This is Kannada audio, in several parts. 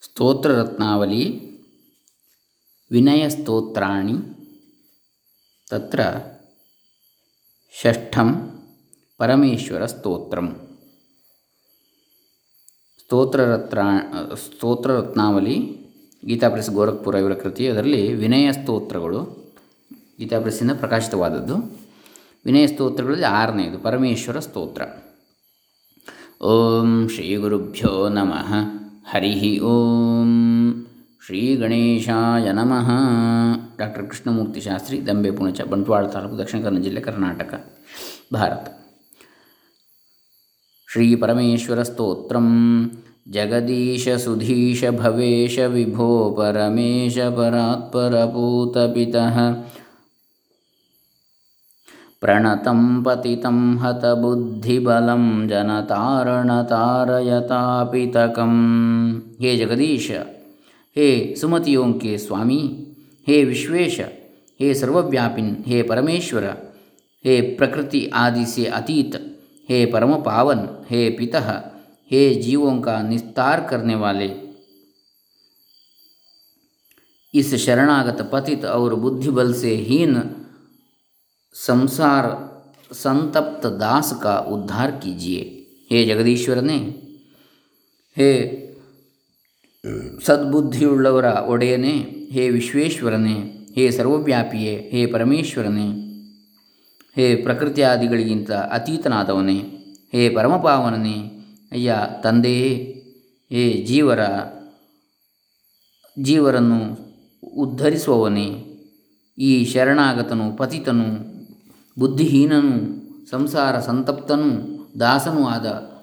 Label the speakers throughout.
Speaker 1: ಸ್ತೋತ್ರರತ್ನಾವಲಿ ವಿನಯಸ್ತೋತ್ರಾಣಿ ತತ್ರ ಷಷ್ಠಂ ಪರಮೇಶ್ವರ ಸ್ತೋತ್ರಂ. ಸ್ತೋತ್ರರತ್ನ ಸ್ತೋತ್ರರತ್ನಾವಲಿ ಗೀತಾಪ್ರೆಸ್ ಗೋರಖ್ಪುರ ಇವರ ಕೃತಿ. ಅದರಲ್ಲಿ ವಿನಯ ಸ್ತೋತ್ರಗಳು ಗೀತಾಪ್ರೆಸ್ಸಿಂದ ಪ್ರಕಾಶಿತವಾದದ್ದು. ವಿನಯ ಸ್ತೋತ್ರಗಳಲ್ಲಿ ಆರನೆಯದು, ಪರಮೇಶ್ವರ ಸ್ತೋತ್ರ. ಓಂ ಶ್ರೀ ಗುರುಭ್ಯೋ ನಮಃ. ಹರಿ ಓಂ ಶ್ರೀ ಗಣೇಶಾಯ ನಮಃ ಡಾಕ್ಟರ್ ಕೃಷ್ಣಮೂರ್ತಿ ಶಾಸ್ತ್ರಿ ದಂಬೆ ಪುಣಚ ಬಂಟ್ವಾಳ ತಾಲೂಕು ದಕ್ಷಿಣ ಕನ್ನಡ ಜಿಲ್ಲೆ ಕರ್ನಾಟಕ ಭಾರತ ಶ್ರೀ ಪರಮೇಶ್ವರ ಸ್ತೋತ್ರಂ ಜಗದೀಶ ಸುಧೀಶ ಭವೇಶ ವಿಭೋ ಪರಮೇಶ प्रणतं पतितं हतबुद्धिबलं जनतारणतारयतापितकं हे जगदीश, हे सुमतियों के स्वामी, हे विश्वेश, हे सर्वव्यापिन, हे परमेश्वर, हे प्रकृति आदि से अतीत, हे परम पावन हे पिता, हे जीवों का निस्तार करने वाले। इस शरणागत पतित और बुद्धिबल से हीन संसार संतप्त दास का उद्धार कीजिए हे जगदीश्वर ने हे ಸದ್ಬುದ್ಧಿಯುಳ್ಳವರ ಒಡೆಯನೇ ಹೇ ವಿಶ್ವೇಶ್ವರನೇ ಹೇ ಸರ್ವವ್ಯಾಪಿಯೇ ಹೇ ಪರಮೇಶ್ವರನೇ ಹೇ ಪ್ರಕೃತಿಯಾದಿಗಳಿಗಿಂತ ಅತೀತನಾದವನೇ ಹೇ ಪರಮಪಾವನನೇ ಅಯ್ಯ ತಂದೆಯೇ ಹೇ ಜೀವರ ಜೀವರನ್ನು ಉದ್ಧರಿಸುವವನೇ ಈ ಶರಣಾಗತನು ಪತಿತನು ಬುದ್ಧಿಹೀನನು, ಸಂಸಾರ ಸಂತಪ್ತನು, ದಾಸನೂ ಆದ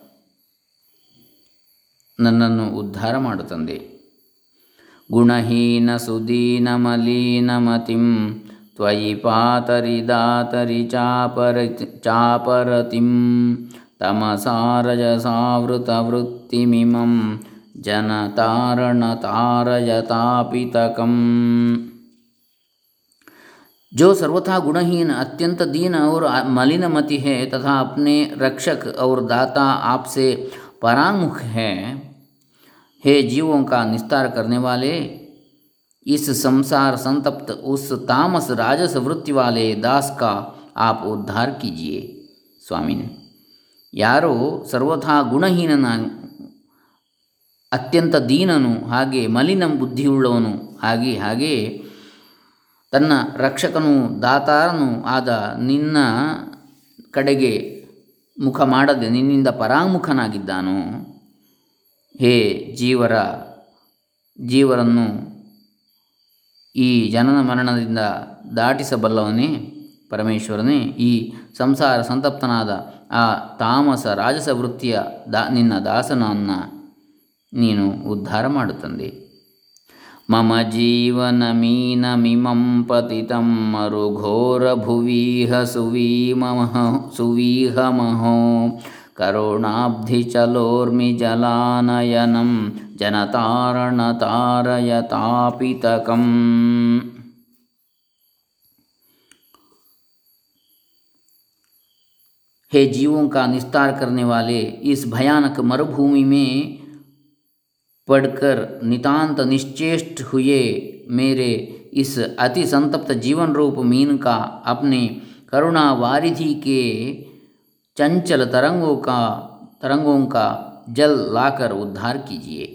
Speaker 1: ನನ್ನನ್ನು ಉದ್ಧಾರ ಮಾಡು ತಂದೆ. ಗುಣಹೀನ ಸುದೀನ ಮಲೀನಮತಿಂ ತ್ವಯಿ ಪಾತರಿ ದಾತರಿ ಚಾಪರ ಚಾಪರತಿಂ ತಮಸಾರಜಸಾವೃತವೃತ್ತಿಮಿಮಂ ಜನತಾರಣತಾರಯತಾಪಿತಕಂ जो सर्वथा गुणहीन अत्यंत दीन और मलिनमति है तथा अपने रक्षक और दाता आपसे परांगमुख है हे जीवों का निस्तार करने वाले इस संसार संतप्त उस तामस राजस वृत्ति वाले दास का आप उद्धार कीजिए स्वामिन ಯಾರೋ ಸರ್ವಥಾ ಗುಣಹೀನನ ಅತ್ಯಂತ ದೀನನು ಹಾಗೆ ಮಲಿನ ಬುದ್ಧಿಯುಳ್ಳವನು ಹಾಗೆ ಹಾಗೆ ತನ್ನ ರಕ್ಷಕನು ದಾತಾರನು ಆದ ನಿನ್ನ ಕಡೆಗೆ ಮುಖ ಮಾಡದೆ ನಿನ್ನಿಂದ ಪರಾಮುಖನಾಗಿದ್ದಾನೋ? ಹೇ ಜೀವರ, ಜೀವರನ್ನು ಈ ಜನನ ಮರಣದಿಂದ ದಾಟಿಸಬಲ್ಲವನೇ ಪರಮೇಶ್ವರನೇ, ಈ ಸಂಸಾರ ಸಂತಪ್ತನಾದ ಆ ತಾಮಸ ರಾಜಸ ವೃತ್ತಿಯ ದಾ, ನಿನ್ನ ದಾಸನನ್ನು ನೀನು ಉದ್ಧಾರ ಮಾಡುತ್ತಂದೆ मम जीवनमीनमिमं पतितं मरुघोरभुवीह सुवीम सुवीहमहो। करुणाब्धिचलोर्मिजलानयनं जनतारणतारयतापितकम्। हे जीवों का निस्तार करने वाले इस भयानक मरुभूमि में पढ़कर नितांत निश्चेष्ट हुए मेरे इस अति संतप्त जीवन रूप मीन का अपने करुणा वारिधि के चंचल तरंगों का तरंगों का जल लाकर उद्धार कीजिए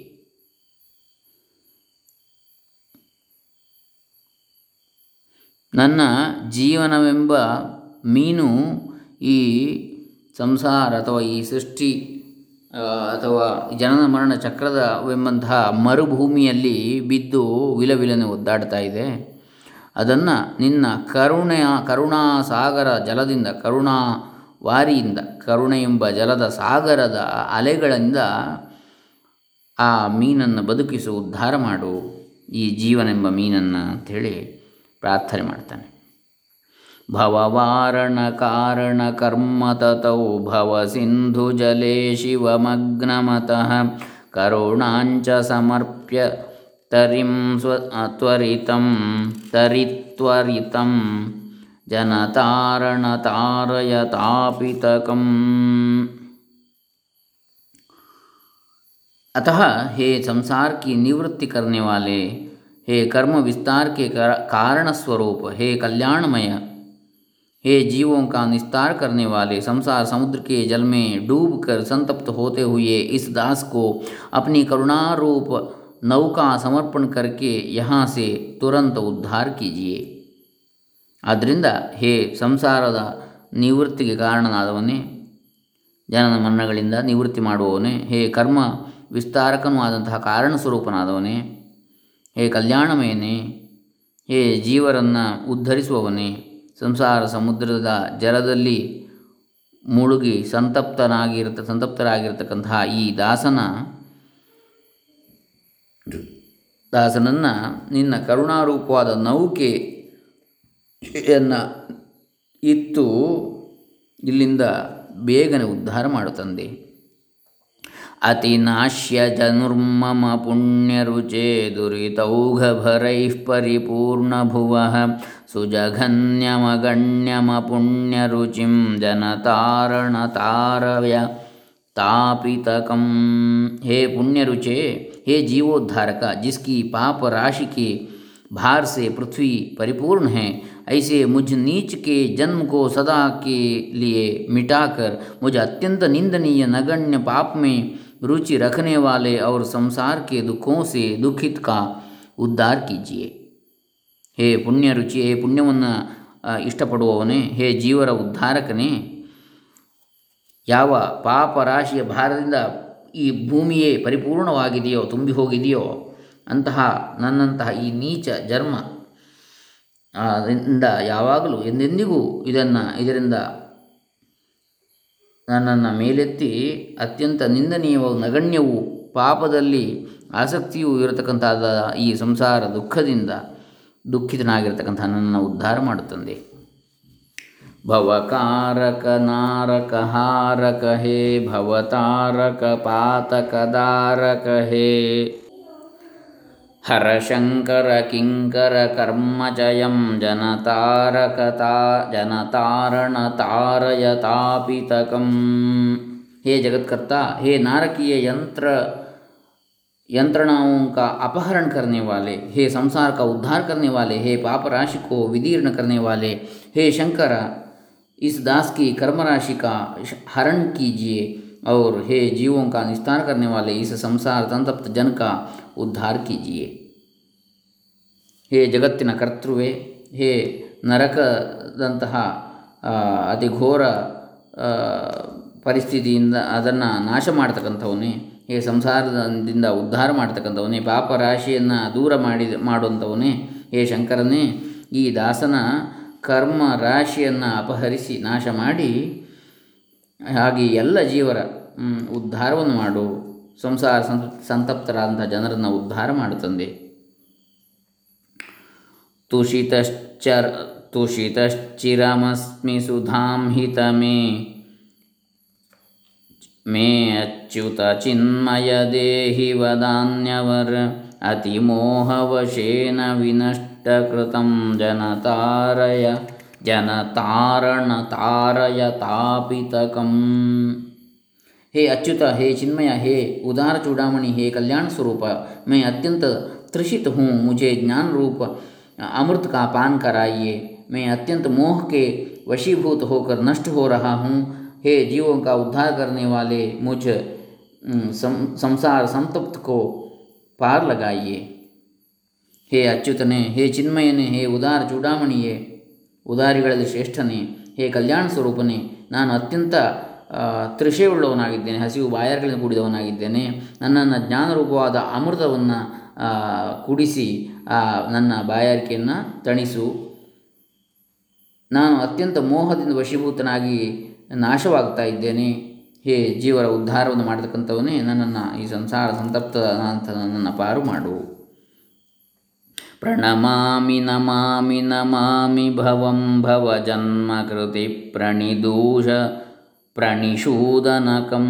Speaker 1: ನನ್ನ ಜೀವನವೆಂಬ ಮೀನು ಈ ಸಂಸಾರ ಅಥವಾ ಈ ಸೃಷ್ಟಿ ಅಥವಾ ಜನನ ಮರಣ ಚಕ್ರದ ಎಂಬಂತಹ ಮರುಭೂಮಿಯಲ್ಲಿ ಬಿದ್ದು ವಿಲವಿಲನೆ ಒದ್ದಾಡ್ತಾ ಇದೆ. ಅದನ್ನು ನಿನ್ನ ಕರುಣೆಯ ಕರುಣಾ ಸಾಗರ ಜಲದಿಂದ, ಕರುಣಾ ವಾರಿಯಿಂದ ಕರುಣೆ ಎಂಬ ಜಲದ ಸಾಗರದ ಅಲೆಗಳಿಂದ ಆ ಮೀನನ್ನು ಬದುಕಿಸು, ಉದ್ಧಾರ ಮಾಡು. ಈ ಜೀವನೆಂಬ ಮೀನನ್ನು ಅಂಥೇಳಿ ಪ್ರಾರ್ಥನೆ ಮಾಡ್ತಾನೆ. भववारणकारणकर्म ततौ भवसिन्धुजले शिवमग्नमतः करुणाञ्च समर्प्य तरिं स्व त्वरितं, तरित्वरितं जनतारणतारयतापितकम्। अतः हे संसार की निवृत्ति करने वाले, हे कर्म विस्तार के कारण स्वरूप, हे कल्याणमय हे जीवों का निस्तार करने वाले संसार समुद्र के जल में डूब कर संतप्त होते हुए इस दास को अपनी करुणारूप नौका समर्पण करके यहाँ से तुरंत उद्धार कीजिए ಆದ್ದರಿಂದ ಹೇ ಸಂಸಾರದ ನಿವೃತ್ತಿಗೆ ಕಾರಣನಾದವನೇ ಜನನ ಮರಣಗಳಿಂದ ನಿವೃತ್ತಿ ಮಾಡುವವನೇ ಹೇ ಕರ್ಮ ವಿಸ್ತಾರಕನೂ ಆದಂತಹ ಕಾರಣ ಸ್ವರೂಪನಾದವನೇ ಹೇ ಕಲ್ಯಾಣಮಯನೇ ಹೇ ಜೀವರನ್ನು ಉದ್ಧರಿಸುವವನೇ ಸಂಸಾರ ಸಮುದ್ರದ ಜಲದಲ್ಲಿ ಮುಳುಗಿ ಸಂತಪ್ತನಾಗಿರ್ತ, ಸಂತಪ್ತರಾಗಿರ್ತಕ್ಕಂತಹ ಈ ದಾಸನ ದಾಸನನ್ನು ನಿನ್ನ ಕರುಣಾರೂಪವಾದ ನೌಕೆಯನ್ನು ಇತ್ತು ಇಲ್ಲಿಂದ ಬೇಗನೆ ಉದ್ಧಾರ ಮಾಡುತ್ತಂದೆ अतिनाश्य जनुर्मम पुण्यरुचे दुरितौघभरैः परिपूर्णभुवः सुजघन्यमगण्यमपुण्यरुचिं जनतारणतारव्य तापितकम। हे पुण्यरुचे, हे जीवोद्धारका, जिसकी पाप राशि के भार से पृथ्वी परिपूर्ण है, ऐसे मुझ नीच के जन्म को सदा के लिए मिटाकर मुझ अत्यंत निंदनीय नगण्य पाप में रुचि रखने वाले और संसार के दुखों से दुखित का उद्धार कीजिए ಹೇ ಪುಣ್ಯ ರುಚಿ ಹೇ ಪುಣ್ಯವನ್ನು ಇಷ್ಟಪಡುವವನೇ ಹೇ ಜೀವರ ಉದ್ಧಾರಕನೇ ಯಾವ ಪಾಪ ರಾಶಿಯ ಭಾರದಿಂದ ಈ ಭೂಮಿಯೇ ಪರಿಪೂರ್ಣವಾಗಿದೆಯೋ ತುಂಬಿ ಹೋಗಿದೆಯೋ ಅಂತಹ ನನ್ನಂತಹ ಈ ನೀಚ ಜನ್ಮ ಇಂದ ಯಾವಾಗಲೂ ಎಂದೆಂದಿಗೂ ಇದನ್ನು ಇದರಿಂದ ನನ್ನನ್ನು ಮೇಲೆತ್ತಿ ಅತ್ಯಂತ ನಿಂದನೀಯವೂ ನಗಣ್ಯವು ಪಾಪದಲ್ಲಿ ಆಸಕ್ತಿಯೂ ಇರತಕ್ಕಂಥಾದ ಈ ಸಂಸಾರ ದುಃಖದಿಂದ ದುಃಖಿತನಾಗಿರ್ತಕ್ಕಂಥ ನನ್ನನ್ನು ಉದ್ಧಾರ ಮಾಡುತ್ತಂದೆ ಭವಕಾರಕ, ನಾರಕ, ಹಾರಕ ಹೇ ಭವತಾರಕ ಪಾತಕದಾರಕ ಹೇ. हरशङ्करकिङ्करकर्मजयं जनतारकता जनतारणतारयतापितकं हे जगत्कर्ता, हे नारकीय यंत्र, यंत्रणाओं का अपहरण करने वाले, हे संसार का उद्धार करने वाले, हे पाप राशि को विदीर्ण करने वाले, हे शंकर, इस दास की कर्मराशि का हरण कीजिए। और हे जीवों का निस्तार करने वाले इस संसार संतप्त जन का उद्धार कीजिए ಹೇ ಜಗತ್ತಿನ ಕರ್ತೃವೆ ಹೇ ನರಕದಂತಹ ಅತಿ ಘೋರ ಪರಿಸ್ಥಿತಿಯಿಂದ ಅದನ್ನು ನಾಶ ಮಾಡ್ತಕ್ಕಂಥವನೇ ಹೇ ಸಂಸಾರದಿಂದ ಉದ್ಧಾರ ಮಾಡ್ತಕ್ಕಂಥವನೇ ಪಾಪ ರಾಶಿಯನ್ನು ದೂರ ಮಾಡಿ ಮಾಡುವಂಥವನೇ ಹೇ ಶಂಕರನೇ ಈ ದಾಸನ ಕರ್ಮ ರಾಶಿಯನ್ನು ಅಪಹರಿಸಿ ನಾಶ ಮಾಡಿ ಹಾಗೆ ಎಲ್ಲ ಜೀವರ ಉದ್ಧಾರವನ್ನು ಮಾಡು. ಸಂಸಾರ ಸಂತಪ್ತರಾದಂಥ ಜನರನ್ನು ಉದ್ಧಾರ ಮಾಡು ತಂದೆ. ತುಷಿತಶ್ಚರ್, ತುಷಿತಶ್ಚಿರಮಸ್ಮಿ ಸುಧಾಂ ಹಿತ ಮೇ ಮೇ ಅಚ್ಯುತ ಚಿನ್ಮಯ ದೇಹಿ ವದಾನ್ಯವರ್ ಅತಿಮೋಹವಶೇನ ವಿನಷ್ಟಕೃತ ಜನತಾರಯ. जनतारणतारयतापितकं हे अच्युत हे चिन्मय हे उदार चूड़ामणि हे कल्याण स्वरूप मैं अत्यंत त्रसित हूँ मुझे ज्ञान रूप अमृत का पान कराइए। मैं अत्यंत मोह के वशीभूत होकर नष्ट हो रहा हूँ। हे जीवों का उद्धार करने वाले मुझ सं, संसार संतप्त को पार लगाइए। हे अच्युत ने हे चिन्मय ने हे उदार चूड़ामणिये ಉದಾರಿಗಳಲ್ಲಿ ಶ್ರೇಷ್ಠನೇ. ಹೇ ಕಲ್ಯಾಣ ಸ್ವರೂಪನೇ, ನಾನು ಅತ್ಯಂತ ತ್ರಿಷೆಯುಳ್ಳವನಾಗಿದ್ದೇನೆ ಹಸಿವು ಬಾಯಾರ್ಗಳಿಂದ ಕೂಡಿದವನಾಗಿದ್ದೇನೆ. ನನ್ನನ್ನು ಜ್ಞಾನರೂಪವಾದ ಅಮೃತವನ್ನು ಕುಡಿಸಿ ನನ್ನ ಬಾಯಾರಿಕೆಯನ್ನು ತಣಿಸು. ನಾನು ಅತ್ಯಂತ ಮೋಹದಿಂದ ವಶೀಭೂತನಾಗಿ ನಾಶವಾಗ್ತಾ ಇದ್ದೇನೆ. ಹೇ ಜೀವರ ಉದ್ಧಾರವನ್ನು ಮಾಡತಕ್ಕಂಥವನೇ, ನನ್ನನ್ನು ಈ ಸಂಸಾರ ಸಂತಪ್ತ ನನ್ನನ್ನು ಪಾರು ಮಾಡು. प्रणमामि नमामि नमामि भवं भवजन्मकृतिप्रणिदूष प्रणिषूदनकं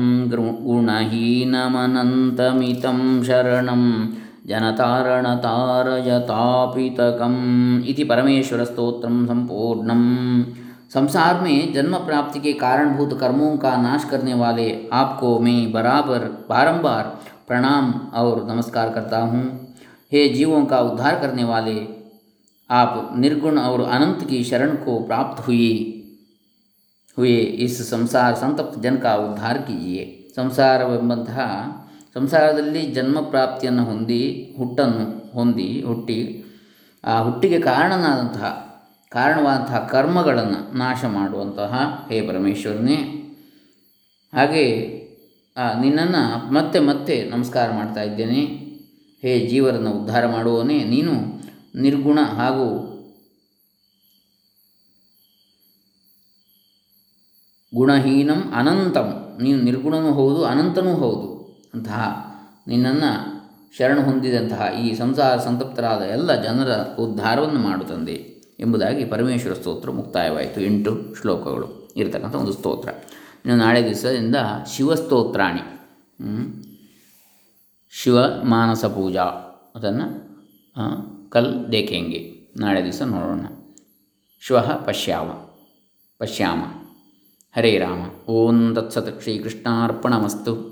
Speaker 1: गुणहीनमनन्तमितं शरणं जनतारणतारयतापितकम् इति परमेश्वर स्तोत्रम संपूर्ण संसार में जन्म प्राप्ति के कारणभूत कर्मों का नाश करने वाले आपको मैं बराबर बारंबार प्रणाम और नमस्कार करता हूँ। हे जीवों का उद्धार करने वाले आप निर्गुण और अनंत की शरण को प्राप्त हुई हुए इस ಸಂಸಾರ ಸಂತಪ್ತ ಜನ का ಉದ್ಧಾರ कीजिए ಸಂಸಾರವೆಂಬಂತಹ ಸಂಸಾರದಲ್ಲಿ ಜನ್ಮ ಪ್ರಾಪ್ತಿಯನ್ನು ಹೊಂದಿ ಹುಟ್ಟನ್ನು ಹೊಂದಿ ಹುಟ್ಟಿ ಆ ಹುಟ್ಟಿಗೆ ಕಾರಣನಾದಂತಹ ಕಾರಣವಾದಂತಹ ಕರ್ಮಗಳನ್ನು ನಾಶ ಮಾಡುವಂತಹ ಹೇ ಪರಮೇಶ್ವರನೇ ಹಾಗೆ ನಿನ್ನನ್ನು ಮತ್ತೆ ಮತ್ತೆ ನಮಸ್ಕಾರ ಮಾಡ್ತಾ ಇದ್ದೇನೆ ಹೇ ಜೀವರನ್ನು ಉದ್ಧಾರ ಮಾಡುವವನೇ ನೀನು ನಿರ್ಗುಣ ಹಾಗೂ ಗುಣಹೀನಂ ಅನಂತಂ. ನೀನು ನಿರ್ಗುಣನೂ ಹೌದು, ಅನಂತನೂ ಹೌದು. ಅಂತಹ ನಿನ್ನನ್ನು ಶರಣ ಹೊಂದಿದಂತಹ ಈ ಸಂಸಾರ ಸಂತಪ್ತರಾದ ಎಲ್ಲ ಜನರ ಉದ್ಧಾರವನ್ನು ಮಾಡುತ್ತಂದೆ ಎಂಬುದಾಗಿ ಪರಮೇಶ್ವರ ಸ್ತೋತ್ರ ಮುಕ್ತಾಯವಾಯಿತು. ಎಂಟು ಶ್ಲೋಕಗಳು. ಇರತಕ್ಕಂಥ ಒಂದು ಸ್ತೋತ್ರ. ಇನ್ನು ನಾಳೆ ದಿವಸದಿಂದ ಶಿವಸ್ತೋತ್ರಾಣಿ. ಶಿವ ಮಾನಸ ಪೂಜಾ. ಅದನ್ನು ಕಲ್ ದೇಖೆಂಗೆ. ನಾಳೆ ದಿವಸ ನೋಡೋಣ. ಶ್ವ ಪಶ್ಯಾಮ. ಪಶ್ಯಾಮ. ಹರೇ ರಾಮ. ಓಂ ತತ್ಸತ್ ಶ್ರೀಕೃಷ್ಣಾರ್ಪಣಮಸ್ತು.